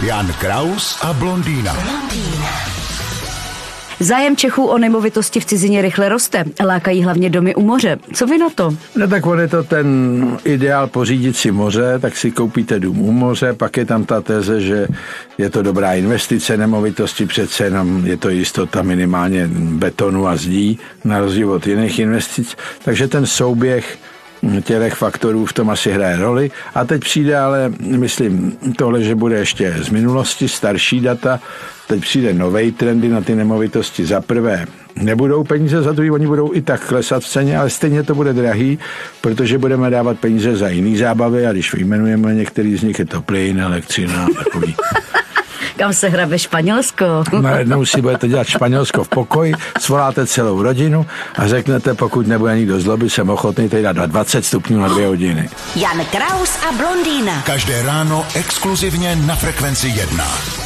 Jan Kraus a blondýna. Zájem Čechů o nemovitosti v cizině rychle roste. Lákají hlavně domy u moře. Co vy na to? No tak on je to ten ideál pořídit si moře, tak si koupíte dům u moře, pak je tam ta teze, že je to dobrá investice nemovitosti, přece jenom je to jistota minimálně betonu a zdí, na rozdíl od jiných investic. Takže ten souběh těch faktorů v tom asi hraje roli. A teď přijde ale, myslím, tohle, že bude ještě z minulosti starší data, teď přijde nový trendy na ty nemovitosti. Za prvé, nebudou peníze, za druhý oni budou i tak klesat v ceně, ale stejně to bude drahý, protože budeme dávat peníze za jiný zábavy a když vyjmenujeme některý z nich, je to plyn, elektřina, takový. Kam se hrabe Španělsko? Najednou si budete dělat Španělsko v pokoji, svoláte celou rodinu a řeknete, pokud nebude nikdo zloby, jsem ochotný tady dát 20 stupňů na dvě hodiny. Jan Kraus a blondýna. Každé ráno exkluzivně na Frekvenci 1.